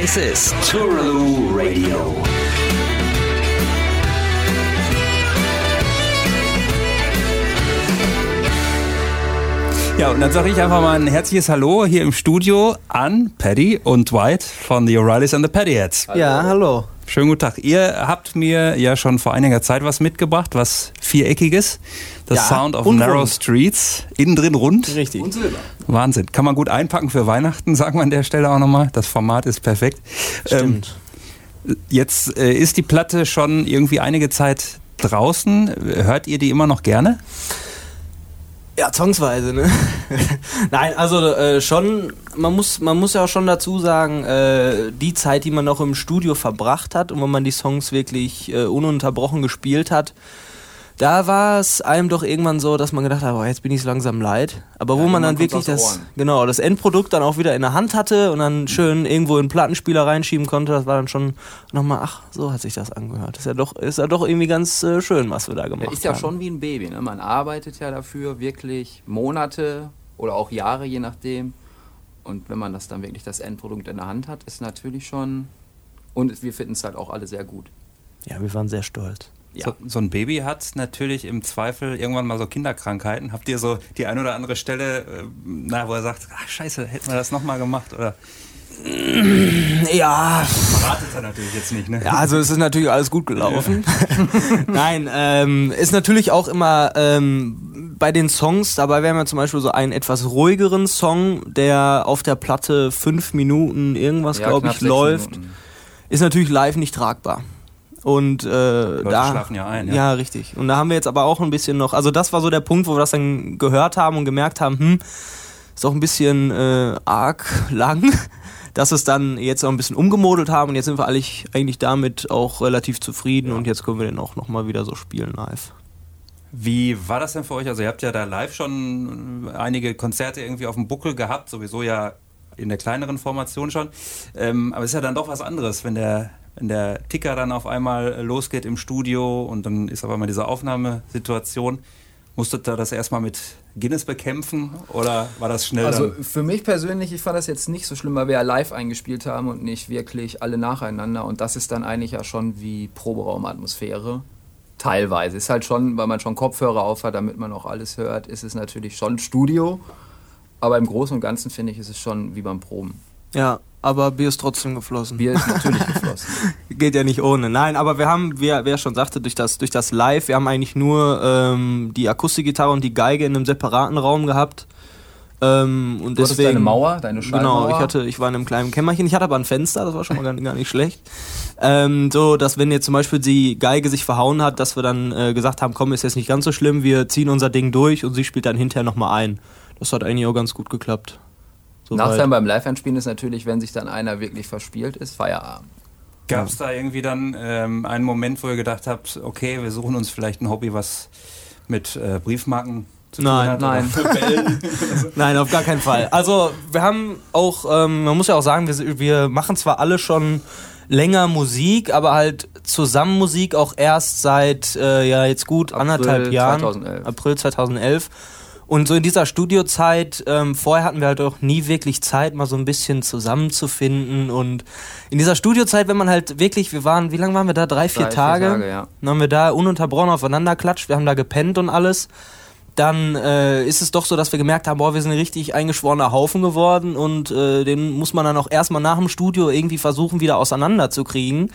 This is Touraloo Radio. Ja, und dann sage ich einfach mal ein herzliches Hallo hier im Studio an Paddy und Dwight von The O'Reillys and the Paddyheads. Ja, hallo. Schönen guten Tag. Ihr habt mir ja schon vor einiger Zeit was mitgebracht, was viereckiges. Das Ja, Sound of und Narrow rund. Streets. Innen drin rund. Richtig. Wahnsinn. Kann man gut einpacken für Weihnachten, sagen wir an der Stelle auch nochmal. Das Format ist perfekt. Stimmt. Ähm, jetzt äh, ist die Platte schon irgendwie einige Zeit draußen. Hört ihr die immer noch gerne? Ja, zwangsweise, ne? Nein, also äh, schon, man muss, man muss ja auch schon dazu sagen, äh, die Zeit, die man noch im Studio verbracht hat und wo man die Songs wirklich äh, ununterbrochen gespielt hat, da war es einem doch irgendwann so, dass man gedacht hat, oh, jetzt bin ich so langsam leid. Aber wo man dann wirklich das, Ohren. genau, das Endprodukt dann auch wieder in der Hand hatte und dann schön irgendwo in einen Plattenspieler reinschieben konnte, das war dann schon nochmal, ach, so hat sich das angehört. Ist ja doch, ist ja doch irgendwie ganz äh, schön, was wir da gemacht Das ist ja haben. schon wie ein Baby. Ne? Man arbeitet ja dafür wirklich Monate oder auch Jahre, je nachdem. Und wenn man das dann wirklich das Endprodukt in der Hand hat, ist natürlich schon. Und wir finden es halt auch alle sehr gut. Ja, wir waren sehr stolz. Ja. So, so ein Baby hat natürlich im Zweifel irgendwann mal so Kinderkrankheiten. Habt ihr so die ein oder andere Stelle, äh, na, wo er sagt, ach scheiße, hätten wir das nochmal gemacht? Oder Ja, verratet er natürlich jetzt nicht, ne? ja, also es ist natürlich alles gut gelaufen. Nein, ähm, ist natürlich auch immer ähm, bei den Songs, dabei wären wir zum Beispiel so einen etwas ruhigeren Song, der auf der Platte fünf Minuten irgendwas, Ja, glaube ich, läuft, Minuten. ist natürlich live nicht tragbar. Und äh, da schlafen ja ein, ja. ja richtig. Und da haben wir jetzt aber auch ein bisschen noch, also das war so der Punkt, wo wir das dann gehört haben und gemerkt haben, hm, ist auch ein bisschen äh, arg lang, dass wir es dann jetzt auch ein bisschen umgemodelt haben und jetzt sind wir eigentlich, eigentlich damit auch relativ zufrieden und jetzt können wir den auch nochmal wieder so spielen live. Wie war das denn für euch? Also ihr habt ja da live schon äh, einige Konzerte irgendwie auf dem Buckel gehabt, sowieso ja in der kleineren Formation schon. Ähm, aber es ist ja dann doch was anderes, wenn der, wenn der Ticker dann auf einmal äh, losgeht im Studio und dann ist auf einmal diese Aufnahmesituation. Musstet ihr das erstmal mit Guinness bekämpfen oder war das schnell Also für mich persönlich, ich fand das jetzt nicht so schlimm, weil wir ja live eingespielt haben und nicht wirklich alle nacheinander. Und das ist dann eigentlich ja schon wie Proberaumatmosphäre. Teilweise. Ist halt schon, weil man schon Kopfhörer auf hat, damit man auch alles hört, ist es natürlich schon Studio. Aber im Großen und Ganzen finde ich, ist es schon wie beim Proben. Ja, aber Bier ist trotzdem geflossen. Bier ist natürlich geflossen. Geht ja nicht ohne. Nein, aber wir haben, wie wer schon sagte, durch das, durch das Live, wir haben eigentlich nur ähm, die Akustikgitarre und die Geige in einem separaten Raum gehabt. Ähm, und Du deswegen, deine Mauer, deine Schallmauer. Genau, ich hatte, ich war in einem kleinen Kämmerchen. Ich hatte aber ein Fenster, das war schon mal gar, gar nicht schlecht. Ähm, so, dass wenn jetzt zum Beispiel die Geige sich verhauen hat, dass wir dann äh, gesagt haben, komm, ist jetzt nicht ganz so schlimm, wir ziehen unser Ding durch und sie spielt dann hinterher nochmal ein. Das hat eigentlich auch ganz gut geklappt. Soweit. Nachteil beim Live-Einspielen ist natürlich, wenn sich dann einer wirklich verspielt, ist Feierabend. Gab es da irgendwie dann ähm, einen Moment, wo ihr gedacht habt, okay, wir suchen uns vielleicht ein Hobby, was mit äh, Briefmarken zu Nein, tun hat? nein. Bällen? Nein, auf gar keinen Fall. Also wir haben auch, ähm, man muss ja auch sagen, wir, wir machen zwar alle schon länger Musik, aber halt zusammen Musik auch erst seit äh, ja jetzt gut April anderthalb Jahren, 2011. April 2011. Und so in dieser Studiozeit, ähm, vorher hatten wir halt auch nie wirklich Zeit, mal so ein bisschen zusammenzufinden. Und in dieser Studiozeit, wenn man halt wirklich, wir waren, wie lange waren wir da? Drei, vier Drei, vier Tage. Tage, ja. Dann haben wir da ununterbrochen aufeinander klatscht, wir haben da gepennt und alles. Dann äh, ist es doch so, dass wir gemerkt haben, boah, wir sind ein richtig eingeschworener Haufen geworden und äh, den muss man dann auch erstmal nach dem Studio irgendwie versuchen, wieder auseinanderzukriegen.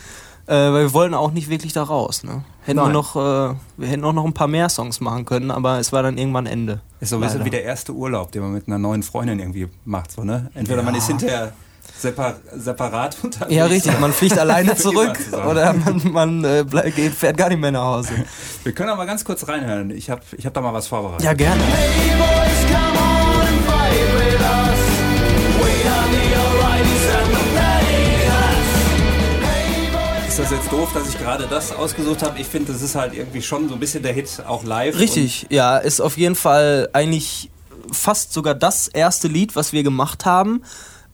Äh, weil wir wollten auch nicht wirklich da raus. Ne? Hätten wir, noch, äh, wir hätten auch noch ein paar mehr Songs machen können, aber es war dann irgendwann Ende. Ist so ein bisschen wie der erste Urlaub, den man mit einer neuen Freundin irgendwie macht. So, ne? Entweder man ist hinterher separ separat unterwegs. Ja, richtig. Man fliegt alleine zurück oder man, man äh, ble- geht, fährt gar nicht mehr nach Hause. Wir können aber ganz kurz reinhören. Ich habe ich hab da mal was vorbereitet. Ja, gerne. Ist das jetzt doof, dass ich gerade das ausgesucht habe? Ich finde, das ist halt irgendwie schon so ein bisschen der Hit, auch live. Richtig, ja, ist auf jeden Fall eigentlich fast sogar das erste Lied, was wir gemacht haben.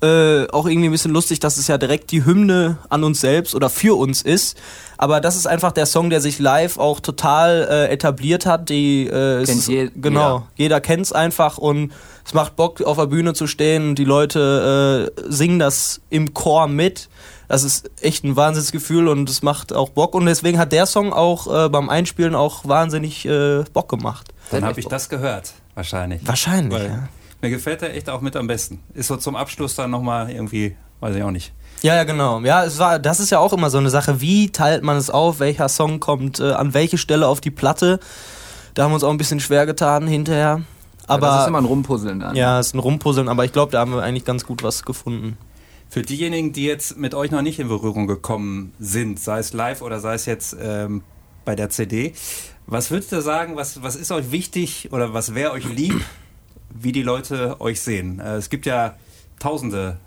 Äh, auch irgendwie ein bisschen lustig, dass es ja direkt die Hymne an uns selbst oder für uns ist. Aber das ist einfach der Song, der sich live auch total äh, etabliert hat. Die, äh, ist- je- genau, jeder. jeder kennt es einfach und es macht Bock, auf der Bühne zu stehen und die Leute äh, singen das im Chor mit. Das ist echt ein Wahnsinnsgefühl und es macht auch Bock. Und deswegen hat der Song auch äh, beim Einspielen auch wahnsinnig äh, Bock gemacht. Dann habe ich das gehört, wahrscheinlich. Wahrscheinlich, Weil ja. Mir gefällt der echt auch mit am besten. Ist so zum Abschluss dann nochmal irgendwie, weiß ich auch nicht. Ja, ja, genau. Ja, es war, das ist ja auch immer so eine Sache. Wie teilt man es auf? Welcher Song kommt äh, an welche Stelle auf die Platte? Da haben wir uns auch ein bisschen schwer getan hinterher. Aber das ist immer ein Rumpuzzeln dann. ja, es ist ein Rumpuzzeln, aber ich glaube, da haben wir eigentlich ganz gut was gefunden. Für diejenigen, die jetzt mit euch noch nicht in Berührung gekommen sind, sei es live oder sei es jetzt ähm, bei der CD, was würdest du sagen, was, was ist euch wichtig oder was wäre euch lieb, wie die Leute euch sehen? Äh, es gibt ja tausende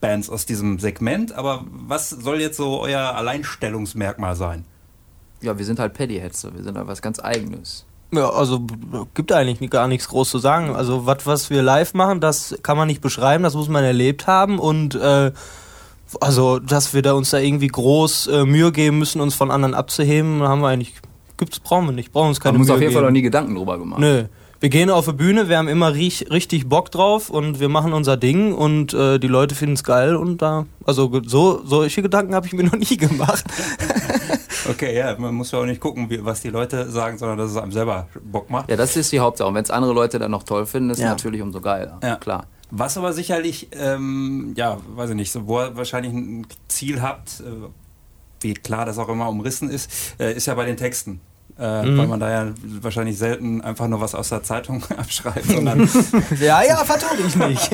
Bands aus diesem Segment, aber was soll jetzt so euer Alleinstellungsmerkmal sein? Ja, wir sind halt Paddyheads, wir sind halt was ganz Eigenes. Ja, also gibt eigentlich gar nichts groß zu sagen. Also was, was wir live machen, das kann man nicht beschreiben, das muss man erlebt haben und äh, also, dass wir da uns da irgendwie groß äh, Mühe geben müssen, uns von anderen abzuheben, haben wir eigentlich, gibt's, brauchen wir nicht, brauchen uns keine Haben uns auf jeden Fall geben. noch nie Gedanken drüber gemacht. Nö. Wir gehen auf die Bühne, wir haben immer riech, richtig Bock drauf und wir machen unser Ding und äh, die Leute finden es geil und da, also so, solche Gedanken habe ich mir noch nie gemacht. Okay, ja, man muss ja auch nicht gucken, wie, was die Leute sagen, sondern dass es einem selber Bock macht. Ja, das ist die Hauptsache. Und wenn es andere Leute dann noch toll finden, ist Ja. natürlich umso geiler. Ja. Klar. Was aber sicherlich, ähm, ja, weiß ich nicht, so, wo ihr wahrscheinlich ein Ziel habt, äh, wie klar das auch immer umrissen ist, äh, ist ja bei den Texten. Äh, Mhm. Weil man da ja wahrscheinlich selten einfach nur was aus der Zeitung abschreibt, sondern ja, ja, vertue ich nicht.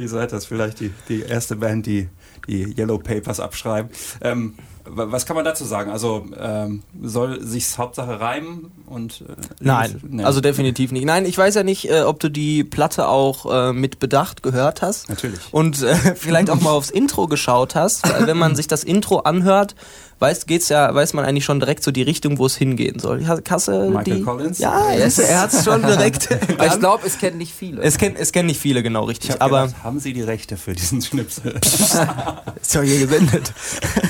ihr seid das vielleicht die, die erste Band, die die Yellow Papers abschreiben. Ähm, was kann man dazu sagen? Also ähm, soll sich's Hauptsache reimen und äh, Nein, Nee. also definitiv nicht. Nein, ich weiß ja nicht, äh, ob du die Platte auch äh, mit Bedacht gehört hast. Natürlich. Und äh, vielleicht auch mal aufs Intro geschaut hast. Weil wenn man sich das Intro anhört, weiß, geht's ja, weiß man eigentlich schon direkt so die Richtung, wo es hingehen soll. Kasse, Michael die, Collins? Ja, er, ist- er hat es schon direkt. Ich glaube, es kennen nicht viele. es kennen es kennen nicht viele, genau richtig. Ich hab aber gedacht, haben Sie die Rechte für diesen Schnipsel? ist ja hier gesendet.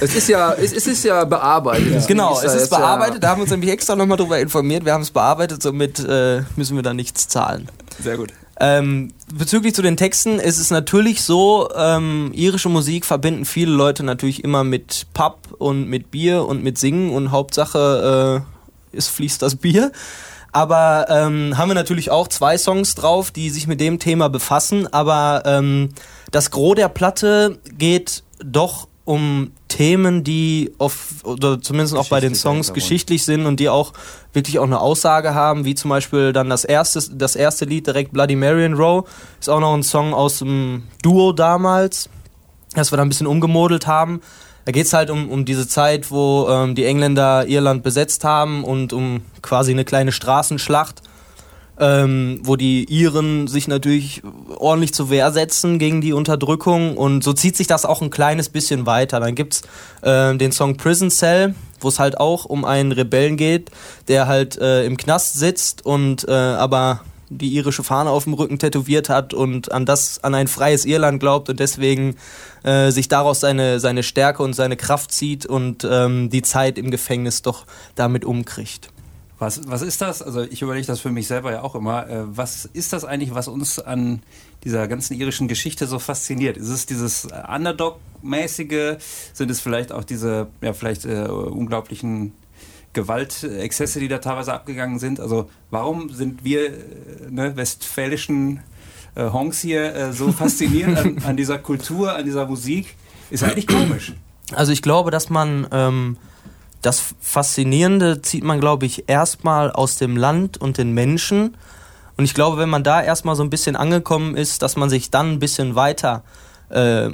es ist ja, es, es ist ja bearbeitet. Deswegen Genau, es ist jetzt ja- bearbeitet. Da haben wir uns nämlich extra nochmal drüber informiert. Wir haben es bearbeitet, somit äh, müssen wir da nichts zahlen. Sehr gut. Ähm, bezüglich zu den Texten ist es natürlich so, ähm, irische Musik verbinden viele Leute natürlich immer mit Pub und mit Bier und mit Singen und Hauptsache äh, es fließt das Bier. Aber ähm, haben wir natürlich auch zwei Songs drauf, die sich mit dem Thema befassen. Aber ähm, das Gros der Platte geht doch um Themen, die auf, oder zumindest auch bei den Songs geschichtlich sind und die auch wirklich auch eine Aussage haben, wie zum Beispiel dann das erste, das erste Lied direkt Bloody Mary and Row, ist auch noch ein Song aus dem Duo damals, das wir da ein bisschen umgemodelt haben. Da geht's halt um, um diese Zeit, wo ähm, die Engländer Irland besetzt haben und um quasi eine kleine Straßenschlacht, ähm, wo die Iren sich natürlich ordentlich zur Wehr setzen gegen die Unterdrückung und so zieht sich das auch ein kleines bisschen weiter. Dann gibt's äh, den Song Prison Cell, wo es halt auch um einen Rebellen geht, der halt äh, im Knast sitzt und äh, aber die irische Fahne auf dem Rücken tätowiert hat und an das, an ein freies Irland glaubt und deswegen äh, sich daraus seine, seine Stärke und seine Kraft zieht und ähm, die Zeit im Gefängnis doch damit umkriegt. Was, was ist das? Also ich überlege das für mich selber ja auch immer. Äh, was ist das eigentlich, was uns an dieser ganzen irischen Geschichte so fasziniert? Ist es dieses Underdog-mäßige? Sind es vielleicht auch diese, ja vielleicht äh, unglaublichen Gewaltexzesse, die da teilweise abgegangen sind? Also warum sind wir äh, ne, westfälischen äh, Honks hier äh, so fasziniert an, an dieser Kultur, an dieser Musik? Ist eigentlich komisch. Also ich glaube, dass man ähm, das Faszinierende zieht man, glaube ich, erstmal aus dem Land und den Menschen. Und ich glaube, wenn man da erstmal so ein bisschen angekommen ist, dass man sich dann ein bisschen weiter äh,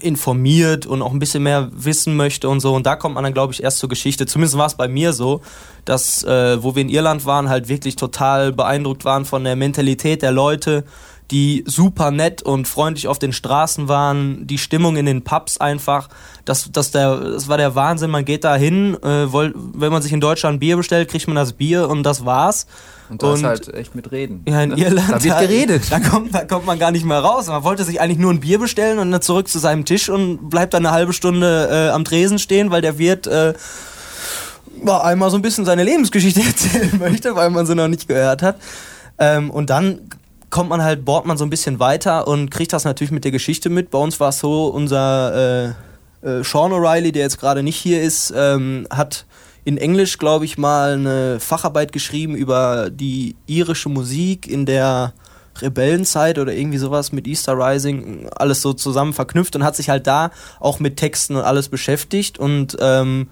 informiert und auch ein bisschen mehr wissen möchte und so. Und da kommt man dann, glaube ich, erst zur Geschichte. Zumindest war es bei mir so, dass, äh, wo wir in Irland waren, halt wirklich total beeindruckt waren von der Mentalität der Leute, die super nett und freundlich auf den Straßen waren, die Stimmung in den Pubs einfach, das, das, der, das war der Wahnsinn, man geht da hin, äh, wenn man sich in Deutschland Bier bestellt, kriegt man das Bier und das war's. Und du hast halt echt mit Reden. Ja, in Ne? Irland. Da wird geredet. Da kommt, da kommt man gar nicht mehr raus. Man wollte sich eigentlich nur ein Bier bestellen und dann zurück zu seinem Tisch und bleibt dann eine halbe Stunde äh, am Tresen stehen, weil der Wirt äh, einmal so ein bisschen seine Lebensgeschichte erzählen möchte, weil man sie noch nicht gehört hat. Ähm, und dann kommt man halt, bohrt man so ein bisschen weiter und kriegt das natürlich mit der Geschichte mit. Bei uns war es so, unser äh, äh, Sean O'Reilly, der jetzt gerade nicht hier ist, ähm, hat in Englisch, glaube ich, mal eine Facharbeit geschrieben über die irische Musik in der Rebellenzeit oder irgendwie sowas mit Easter Rising, alles so zusammen verknüpft und hat sich halt da auch mit Texten und alles beschäftigt und ähm,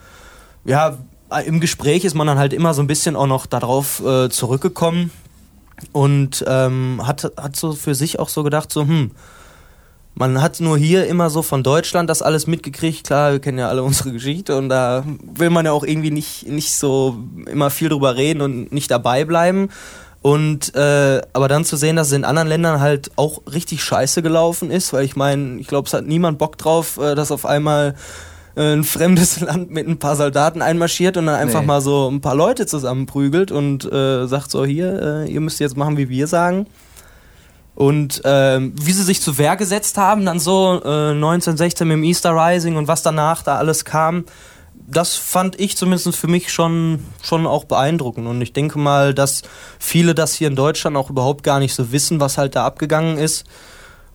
ja, im Gespräch ist man dann halt immer so ein bisschen auch noch darauf äh, zurückgekommen und ähm, hat, hat so für sich auch so gedacht, so, hm, man hat nur hier immer so von Deutschland das alles mitgekriegt. Klar, wir kennen ja alle unsere Geschichte und da will man ja auch irgendwie nicht, nicht so immer viel drüber reden und nicht dabei bleiben. Und äh, aber dann zu sehen, dass es in anderen Ländern halt auch richtig scheiße gelaufen ist, weil ich meine, ich glaube, es hat niemand Bock drauf, äh, dass auf einmal ein fremdes Land mit ein paar Soldaten einmarschiert und dann einfach Nee. mal so ein paar Leute zusammenprügelt und äh, sagt so, hier, äh, ihr müsst jetzt machen, wie wir sagen. Und ähm, wie sie sich zu Wehr gesetzt haben, dann so äh, 1916 mit dem Easter Rising und was danach da alles kam, das fand ich zumindest für mich schon, schon auch beeindruckend. Und ich denke mal, dass viele das hier in Deutschland auch überhaupt gar nicht so wissen, was halt da abgegangen ist.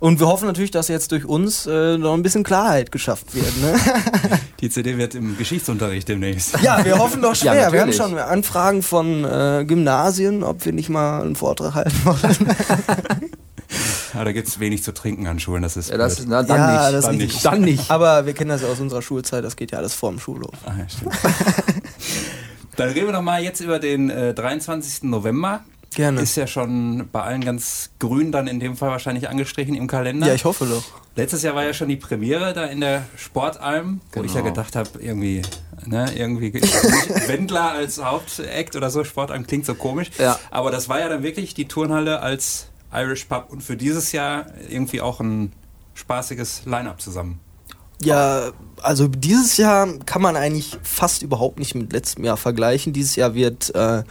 Und wir hoffen natürlich, dass jetzt durch uns äh, noch ein bisschen Klarheit geschafft wird. Ne? Die CD wird im Geschichtsunterricht demnächst. ja, wir hoffen doch schwer. Ja, wir haben schon Anfragen von äh, Gymnasien, ob wir nicht mal einen Vortrag halten wollen. Aber da gibt es wenig zu trinken an Schulen, das ist Ja, das, na, dann Ja, nicht. das dann ist nicht. Dann nicht. Aber wir kennen das ja aus unserer Schulzeit, das geht ja alles vorm Schulhof. Ah, ja, stimmt. Dann reden wir doch mal jetzt über den äh, 23. November. Gerne. Ist ja schon bei allen ganz grün dann in dem Fall wahrscheinlich angestrichen im Kalender. Ja, ich hoffe doch. Letztes Jahr war ja schon die Premiere da in der Sportalm, wo ich ja Genau. gedacht habe, irgendwie, ne, irgendwie Wendler als Hauptakt oder so, Sportalm klingt so komisch. Ja. Aber das war ja dann wirklich die Turnhalle als Irish Pub und für dieses Jahr irgendwie auch ein spaßiges Line-Up zusammen. Ja, also dieses Jahr kann man eigentlich fast überhaupt nicht mit letztem Jahr vergleichen. Dieses Jahr wird äh,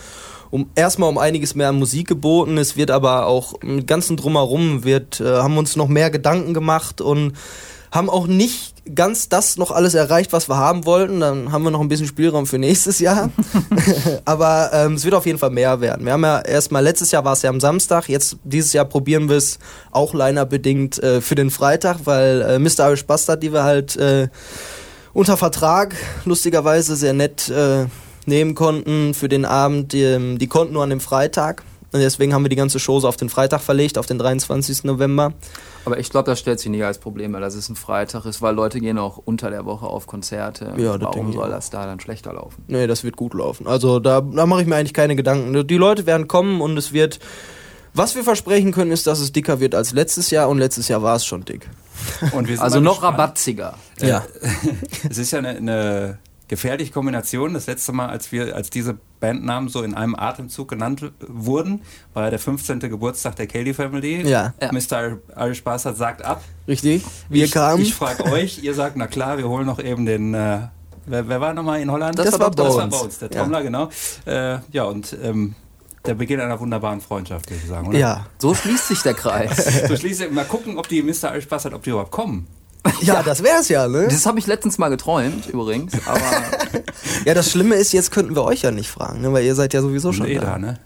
um erstmal um einiges mehr Musik geboten. Es wird aber auch mit ganzen drumherum wird äh, haben uns noch mehr Gedanken gemacht und haben auch nicht ganz das noch alles erreicht, was wir haben wollten. Dann haben wir noch ein bisschen Spielraum für nächstes Jahr. Aber ähm, es wird auf jeden Fall mehr werden. Wir haben ja erstmal, letztes Jahr war es ja am Samstag, jetzt dieses Jahr probieren wir es auch Liner-bedingt äh, für den Freitag, weil äh, Mr. Irish Bastard, die wir halt äh, unter Vertrag lustigerweise sehr nett äh, nehmen konnten für den Abend, die, die konnten nur an dem Freitag. Und deswegen haben wir die ganze Show so auf den Freitag verlegt, auf den 23. November. Aber ich glaube, das stellt sich nicht als Problem, weil das ist ein Freitag ist, weil Leute gehen auch unter der Woche auf Konzerte. Ja, Warum soll das da dann schlechter laufen? Nee, das wird gut laufen. Also da, da mache ich mir eigentlich keine Gedanken. Die Leute werden kommen und es wird. Was wir versprechen können, ist, dass es dicker wird als letztes Jahr und letztes Jahr war es schon dick. Und wir sind Also noch gespannt. rabatziger. Ja. Es ist ja eine, eine gefährliche Kombination. Das letzte Mal, als wir, als diese Bandnamen so in einem Atemzug genannt wurden, war ja der 15. Geburtstag der Kelly Family. Ja. Ja. Mr. Irish Bastard sagt ab. Richtig? Wir ich, kamen. Ich frage euch, ihr sagt, na klar, wir holen noch eben den. Äh, wer, wer war nochmal in Holland? Das war Das war Bones. Bones, der Ja. Trommler, genau. Äh, ja, und ähm, der Beginn einer wunderbaren Freundschaft, würde ich sagen, oder? ja. So schließt sich der Kreis. So schließlich mal gucken, ob die Mr. Irish Bastard, ob die überhaupt kommen. ja, das wär's ja, ne? Das habe ich letztens mal geträumt, übrigens. Aber Ja, das Schlimme ist, jetzt könnten wir euch ja nicht fragen, ne? weil ihr seid ja sowieso schon eh da. da, ne?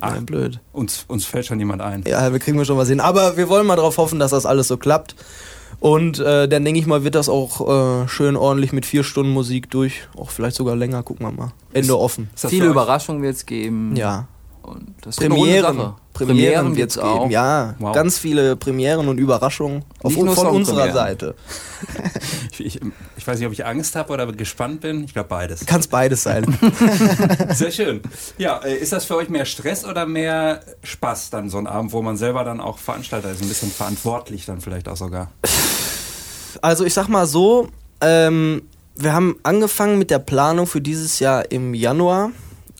Ach, Ja, blöd. uns, uns fällt schon jemand ein. Ja, wir kriegen wir schon was hin. Aber wir wollen mal darauf hoffen, dass das alles so klappt. Und äh, dann denke ich mal, wird das auch äh, schön ordentlich mit vier Stunden Musik durch. Auch vielleicht sogar länger, gucken wir mal. Ende offen. Ist viele Überraschungen wird es geben. Ja. Und das ist eine runde Premieren. Premieren wird's wird's geben. Ja, Wow. ganz viele Premieren und Überraschungen auf, von unserer. Seite. Ich, ich, ich weiß nicht, ob ich Angst habe oder gespannt bin. Ich glaube beides. Kann es beides sein. Sehr schön. Ja, äh, ist das für euch mehr Stress oder mehr Spaß dann so ein Abend, wo man selber dann auch Veranstalter ist, ein bisschen verantwortlich dann vielleicht auch sogar? Also ich sag mal so, ähm, wir haben angefangen mit der Planung für dieses Jahr im Januar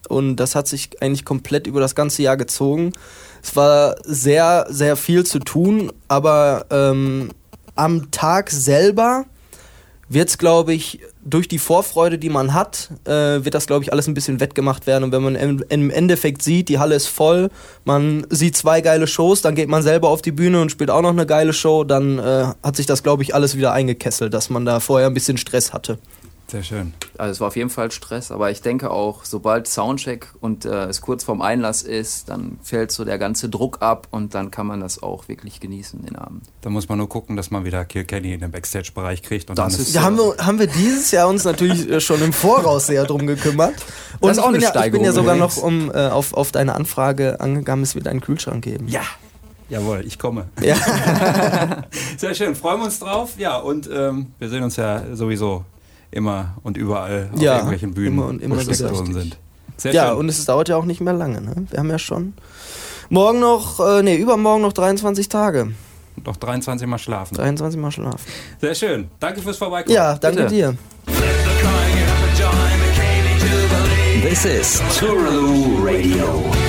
und das hat sich eigentlich komplett über das ganze Jahr gezogen. Es war sehr, sehr viel zu tun, aber ähm, am Tag selber wird es, glaube ich, durch die Vorfreude, die man hat, äh, wird das, glaube ich, alles ein bisschen wettgemacht werden. Und wenn man im, Endeffekt sieht, die Halle ist voll, man sieht zwei geile Shows, dann geht man selber auf die Bühne und spielt auch noch eine geile Show, dann äh, hat sich das, glaube ich, alles wieder eingekesselt, dass man da vorher ein bisschen Stress hatte. Sehr schön. Also es war auf jeden Fall Stress, aber ich denke auch, sobald Soundcheck und äh, es kurz vorm Einlass ist, dann fällt so der ganze Druck ab und dann kann man das auch wirklich genießen den Abend. Da muss man nur gucken, dass man wieder Kilkenny in den Backstage-Bereich kriegt. Und Das dann ist- Ja, haben wir, haben wir dieses Jahr uns natürlich äh, schon im Voraus sehr drum gekümmert. Und ist auch ich, bin eine ja, ich bin ja sogar übrigens. noch um, äh, auf, auf deine Anfrage angegangen, es wird einen Kühlschrank geben. Ja. Jawohl, ich komme. Ja. Sehr schön, freuen wir uns drauf. Ja, und ähm, wir sehen uns ja sowieso immer und überall auf Ja, irgendwelchen Bühnen, immer und immer. Steckdosen sind. Sehr Ja, schön. und es dauert ja auch nicht mehr lange. Ne? Wir haben ja schon morgen noch, äh, nee, übermorgen noch 23 Tage. Noch 23 Mal schlafen. 23 Mal schlafen. Sehr schön. Danke fürs Vorbeikommen. Ja, danke Bitte. dir. This is Touraloo Radio.